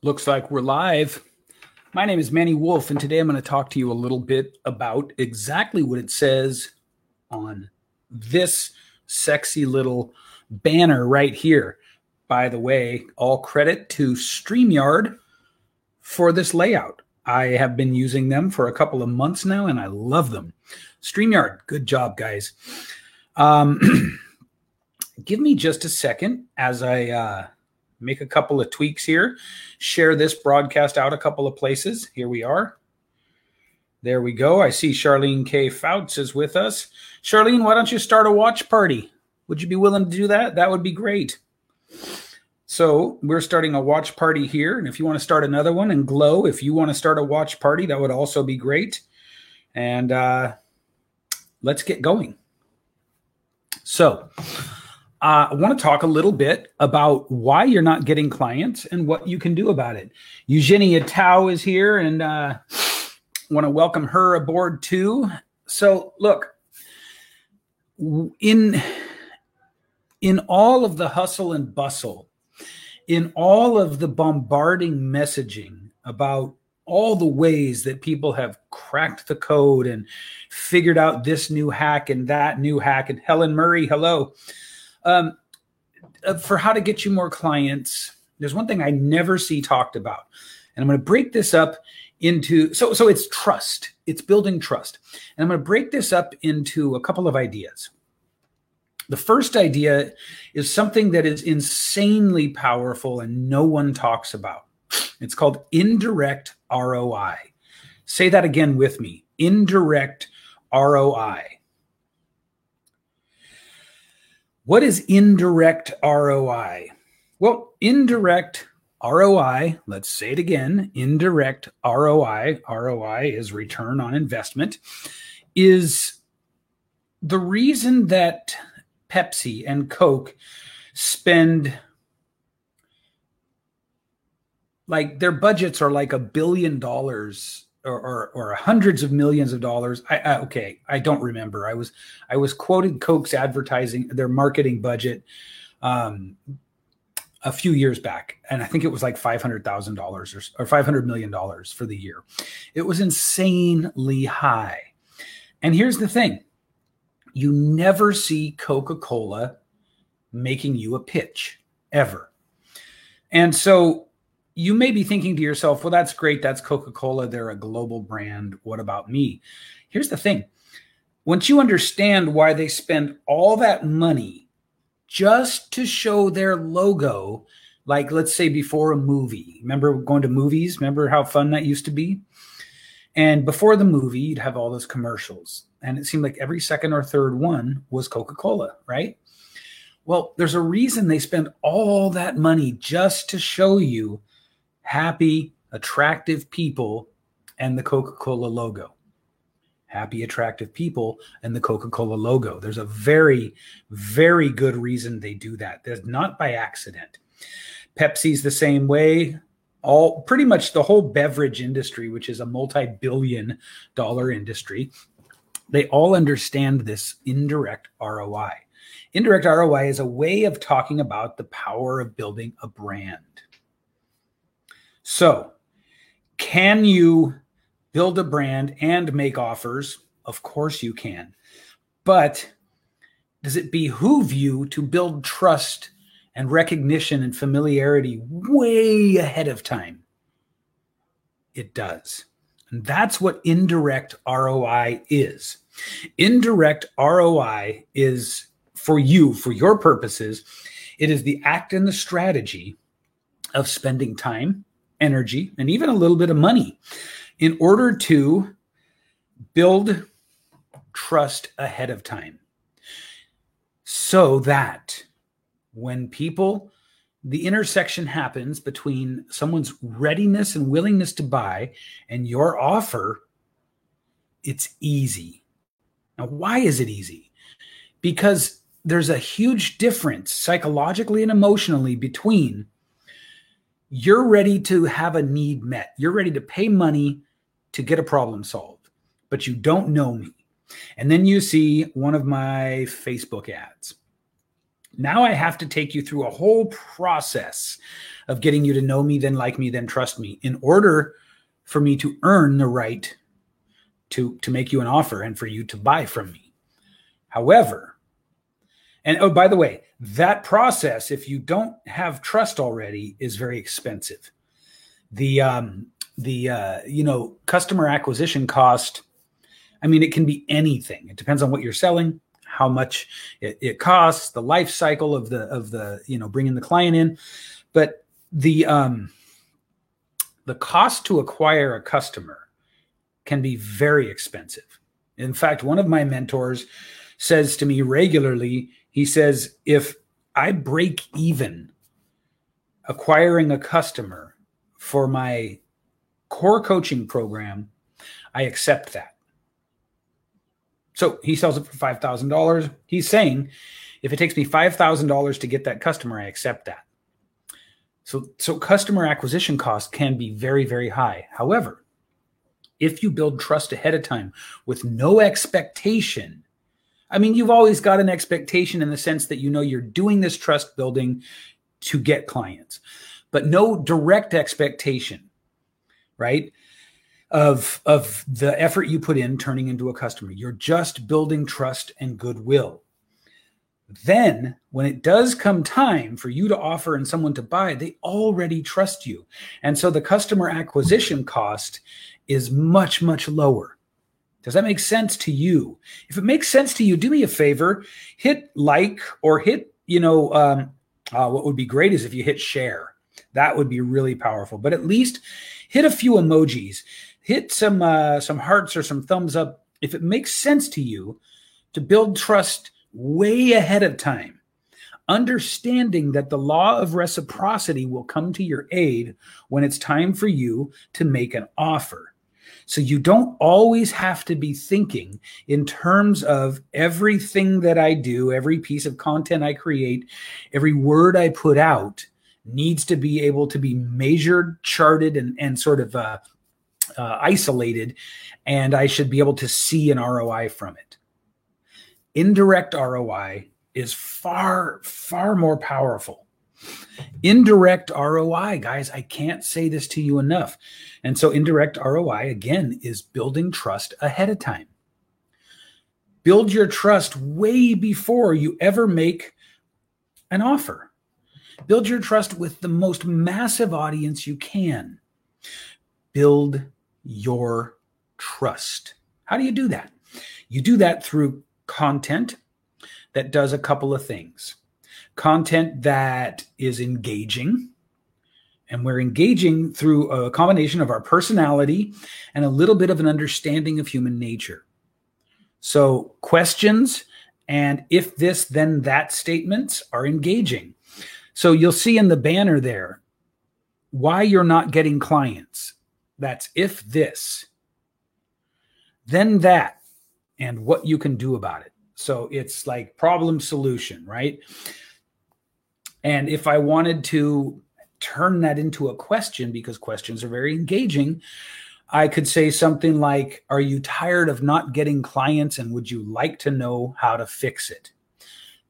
Looks like we're live. My name is Manny Wolfe, and today I'm going to talk to you a little bit about exactly what it says on this sexy little banner right here. By the way, all credit to StreamYard for this layout. I have been using them for a couple of months now, and I love them. StreamYard, good job, guys. Um, give me just a second as I uh, make a couple of tweaks here, share this broadcast out a couple of places. Here we are. There we go. I see Charlene K. Fouts is with us. Charlene, why don't you start a watch party? Would you be willing to do that? That would be great. So we're starting a watch party here. And if you want to start another one and glow, if you want to start a watch party, that would also be great. And uh, let's get going. So, uh, I want to talk a little bit about why you're not getting clients and what you can do about it. Eugenia Tao is here and uh, want to welcome her aboard too. So, look, in in all of the hustle and bustle, in all of the bombarding messaging about all the ways that people have cracked the code and figured out this new hack and that new hack, and Helen Murray, hello um, uh, for how to get you more clients, there's one thing I never see talked about, and I'm going to break this up into so so it's trust. It's building trust, and I'm going to break this up into a couple of ideas. The first idea is something that is insanely powerful and no one talks about. It's called indirect ROI. Say that again with me indirect ROI. What is indirect ROI? Well, indirect ROI, let's say it again indirect ROI, ROI is return on investment, is the reason that Pepsi and Coke spend like their budgets are like a billion dollars or, or, or hundreds of millions of dollars. I, I, okay, I don't remember. I was I was quoted Coke's advertising their marketing budget um, a few years back, and I think it was like five hundred thousand dollars or, or five hundred million dollars for the year. It was insanely high. And here's the thing: you never see Coca Cola making you a pitch ever. And so you may be thinking to yourself, well, that's great. That's Coca Cola. They're a global brand. What about me? Here's the thing once you understand why they spend all that money just to show their logo, like let's say before a movie, remember going to movies? Remember how fun that used to be? And before the movie, you'd have all those commercials. And it seemed like every second or third one was Coca Cola, right? Well, there's a reason they spend all that money just to show you happy, attractive people and the Coca Cola logo. Happy, attractive people and the Coca Cola logo. There's a very, very good reason they do that. There's not by accident. Pepsi's the same way. All pretty much the whole beverage industry, which is a multi billion dollar industry, they all understand this indirect ROI. Indirect ROI is a way of talking about the power of building a brand. So, can you build a brand and make offers? Of course you can. But does it behoove you to build trust and recognition and familiarity way ahead of time? It does. And that's what indirect ROI is. Indirect ROI is for you, for your purposes, it is the act and the strategy of spending time, energy, and even a little bit of money in order to build trust ahead of time. So that when people the intersection happens between someone's readiness and willingness to buy and your offer it's easy. Now why is it easy? Because there's a huge difference psychologically and emotionally between you're ready to have a need met. You're ready to pay money to get a problem solved, but you don't know me. And then you see one of my Facebook ads. Now I have to take you through a whole process of getting you to know me, then like me, then trust me in order for me to earn the right to, to make you an offer and for you to buy from me. However, and oh, by the way, that process, if you don't have trust already, is very expensive. The um, the uh, you know customer acquisition cost. I mean, it can be anything. It depends on what you're selling, how much it, it costs, the life cycle of the of the you know bringing the client in, but the um, the cost to acquire a customer can be very expensive. In fact, one of my mentors says to me regularly, he says, if I break even acquiring a customer for my core coaching program, I accept that. So he sells it for $5,000. He's saying, if it takes me $5,000 to get that customer, I accept that. So, so customer acquisition cost can be very, very high. However, if you build trust ahead of time with no expectation I mean, you've always got an expectation in the sense that you know you're doing this trust building to get clients, but no direct expectation, right? Of, of the effort you put in turning into a customer. You're just building trust and goodwill. Then, when it does come time for you to offer and someone to buy, they already trust you. And so the customer acquisition cost is much, much lower. Does that make sense to you? If it makes sense to you, do me a favor, hit like or hit, you know, um, uh, what would be great is if you hit share. That would be really powerful. But at least hit a few emojis, hit some uh, some hearts or some thumbs up if it makes sense to you to build trust way ahead of time. Understanding that the law of reciprocity will come to your aid when it's time for you to make an offer. So you don't always have to be thinking in terms of everything that I do, every piece of content I create, every word I put out needs to be able to be measured, charted, and, and sort of uh, uh, isolated. And I should be able to see an ROI from it. Indirect ROI is far, far more powerful Indirect ROI, guys, I can't say this to you enough. And so, indirect ROI, again, is building trust ahead of time. Build your trust way before you ever make an offer. Build your trust with the most massive audience you can. Build your trust. How do you do that? You do that through content that does a couple of things content that is engaging. And we're engaging through a combination of our personality and a little bit of an understanding of human nature. So, questions and if this, then that statements are engaging. So, you'll see in the banner there why you're not getting clients. That's if this, then that, and what you can do about it. So, it's like problem solution, right? And if I wanted to turn that into a question, because questions are very engaging, I could say something like, Are you tired of not getting clients and would you like to know how to fix it?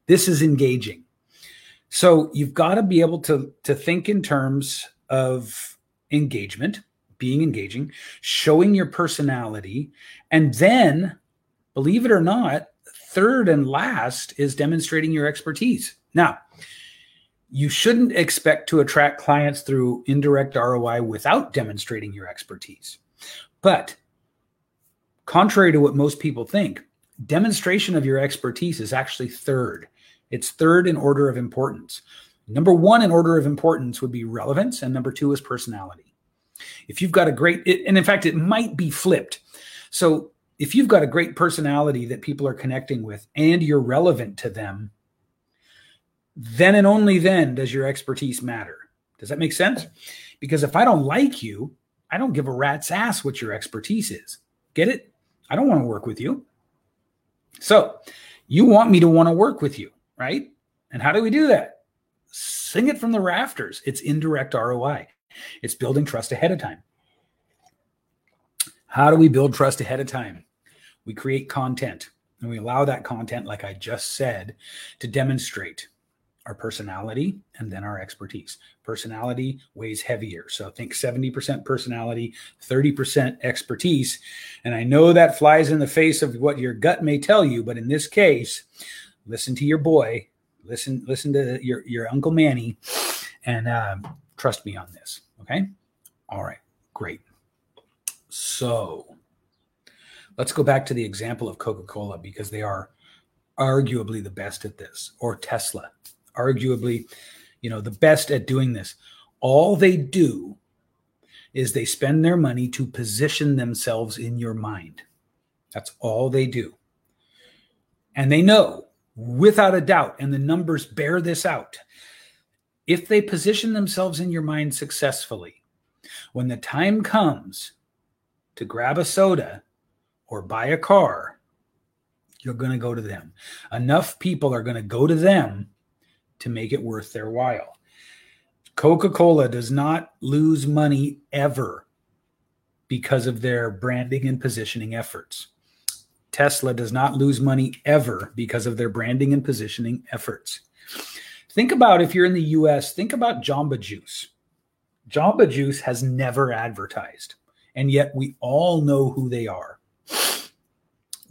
This is engaging. So you've got to be able to, to think in terms of engagement, being engaging, showing your personality, and then, believe it or not, third and last is demonstrating your expertise. Now, you shouldn't expect to attract clients through indirect ROI without demonstrating your expertise. But contrary to what most people think, demonstration of your expertise is actually third. It's third in order of importance. Number one in order of importance would be relevance, and number two is personality. If you've got a great, and in fact, it might be flipped. So if you've got a great personality that people are connecting with and you're relevant to them, then and only then does your expertise matter. Does that make sense? Because if I don't like you, I don't give a rat's ass what your expertise is. Get it? I don't want to work with you. So you want me to want to work with you, right? And how do we do that? Sing it from the rafters. It's indirect ROI, it's building trust ahead of time. How do we build trust ahead of time? We create content and we allow that content, like I just said, to demonstrate our personality and then our expertise. Personality weighs heavier. So think 70% personality, 30% expertise. And I know that flies in the face of what your gut may tell you, but in this case, listen to your boy, listen, listen to your, your Uncle Manny, and um, trust me on this. Okay. All right. Great. So let's go back to the example of Coca Cola because they are arguably the best at this, or Tesla arguably, you know, the best at doing this. All they do is they spend their money to position themselves in your mind. That's all they do. And they know without a doubt, and the numbers bear this out, if they position themselves in your mind successfully, when the time comes to grab a soda or buy a car, you're going to go to them. Enough people are going to go to them to make it worth their while. Coca Cola does not lose money ever because of their branding and positioning efforts. Tesla does not lose money ever because of their branding and positioning efforts. Think about if you're in the US, think about Jamba Juice. Jamba Juice has never advertised, and yet we all know who they are.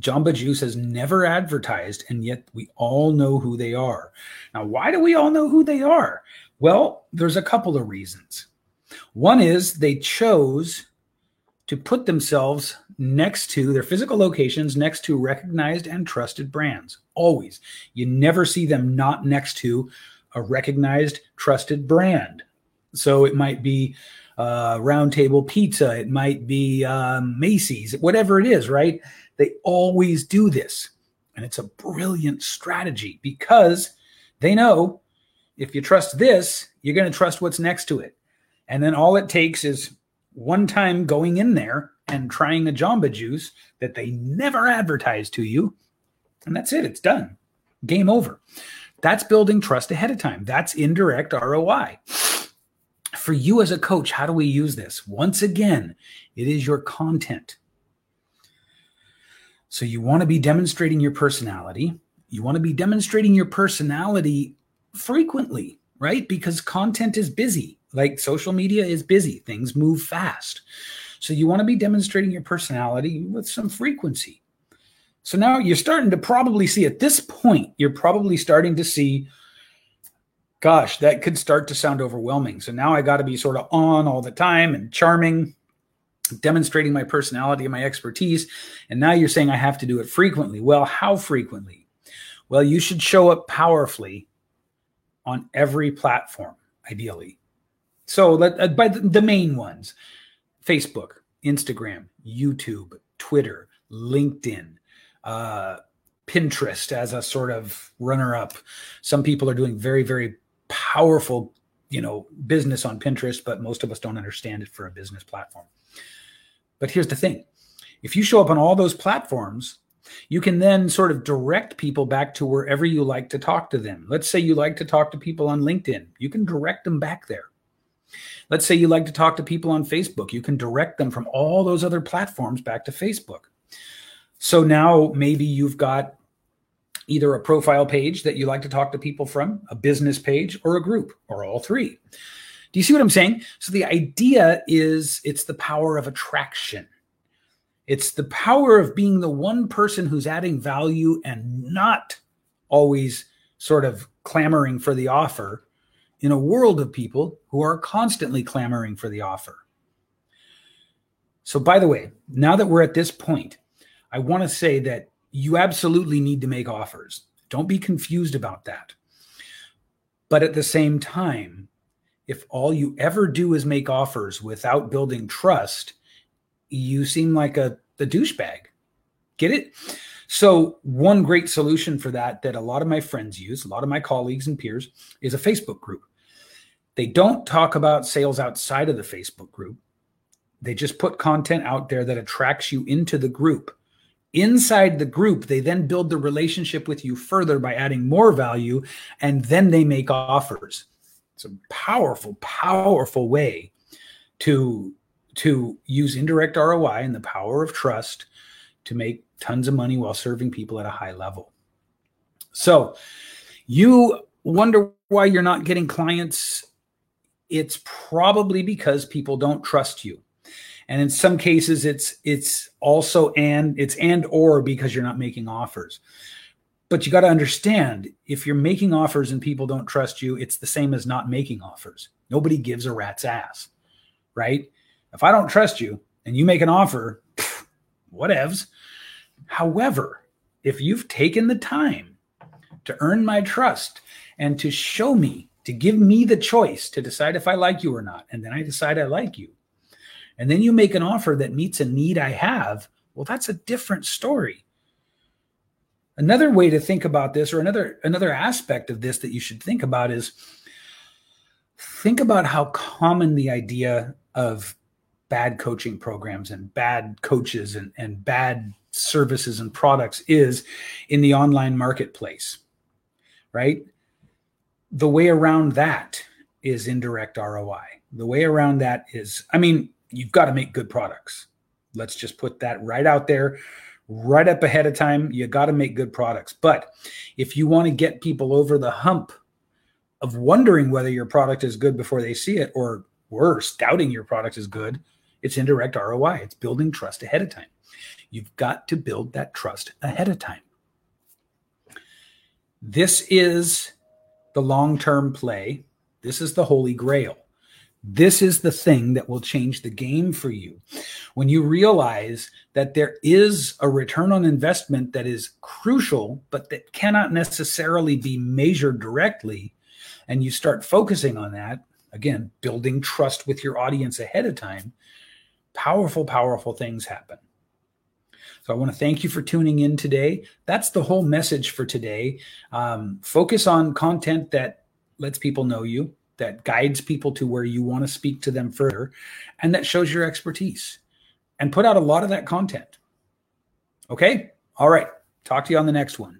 Jamba Juice has never advertised, and yet we all know who they are. Now, why do we all know who they are? Well, there's a couple of reasons. One is they chose to put themselves next to their physical locations, next to recognized and trusted brands. Always. You never see them not next to a recognized, trusted brand. So it might be uh, Round Table Pizza, it might be um, Macy's, whatever it is, right? They always do this. And it's a brilliant strategy because they know if you trust this, you're going to trust what's next to it. And then all it takes is one time going in there and trying a Jamba Juice that they never advertise to you. And that's it, it's done. Game over. That's building trust ahead of time. That's indirect ROI. For you as a coach, how do we use this? Once again, it is your content. So you want to be demonstrating your personality. You want to be demonstrating your personality frequently, right? Because content is busy. Like social media is busy, things move fast. So you want to be demonstrating your personality with some frequency. So now you're starting to probably see at this point, you're probably starting to see, gosh, that could start to sound overwhelming. So now I got to be sort of on all the time and charming demonstrating my personality and my expertise. And now you're saying I have to do it frequently. Well, how frequently? Well, you should show up powerfully on every platform, ideally. So, let, uh, by the, the main ones Facebook, Instagram, YouTube, Twitter, LinkedIn, uh, Pinterest as a sort of runner up. Some people are doing very, very powerful, you know, business on Pinterest, but most of us don't understand it for a business platform. But here's the thing if you show up on all those platforms, you can then sort of direct people back to wherever you like to talk to them. Let's say you like to talk to people on LinkedIn, you can direct them back there. Let's say you like to talk to people on Facebook, you can direct them from all those other platforms back to Facebook. So now maybe you've got either a profile page that you like to talk to people from, a business page, or a group, or all three. Do you see what I'm saying? So the idea is it's the power of attraction. It's the power of being the one person who's adding value and not always sort of clamoring for the offer in a world of people who are constantly clamoring for the offer. So, by the way, now that we're at this point, I want to say that you absolutely need to make offers. Don't be confused about that. But at the same time, if all you ever do is make offers without building trust, you seem like a the douchebag. Get it? So one great solution for that that a lot of my friends use, a lot of my colleagues and peers, is a Facebook group. They don't talk about sales outside of the Facebook group. They just put content out there that attracts you into the group. Inside the group, they then build the relationship with you further by adding more value, and then they make offers. It's a powerful, powerful way to to use indirect ROI and the power of trust to make tons of money while serving people at a high level. So, you wonder why you're not getting clients, it's probably because people don't trust you. And in some cases it's it's also and it's and or because you're not making offers. But you got to understand if you're making offers and people don't trust you, it's the same as not making offers. Nobody gives a rat's ass, right? If I don't trust you and you make an offer, whatevs. However, if you've taken the time to earn my trust and to show me, to give me the choice to decide if I like you or not, and then I decide I like you, and then you make an offer that meets a need I have, well, that's a different story. Another way to think about this, or another another aspect of this that you should think about is think about how common the idea of bad coaching programs and bad coaches and, and bad services and products is in the online marketplace, right? The way around that is indirect ROI. The way around that is, I mean, you've got to make good products. Let's just put that right out there right up ahead of time. You got to make good products. But if you want to get people over the hump of wondering whether your product is good before they see it, or worse, doubting your product is good, it's indirect ROI. It's building trust ahead of time. You've got to build that trust ahead of time. This is the long term play. This is the holy grail. This is the thing that will change the game for you. When you realize that there is a return on investment that is crucial, but that cannot necessarily be measured directly, and you start focusing on that, again, building trust with your audience ahead of time, powerful, powerful things happen. So I want to thank you for tuning in today. That's the whole message for today. Um, focus on content that lets people know you that guides people to where you want to speak to them further and that shows your expertise and put out a lot of that content. Okay? All right. Talk to you on the next one.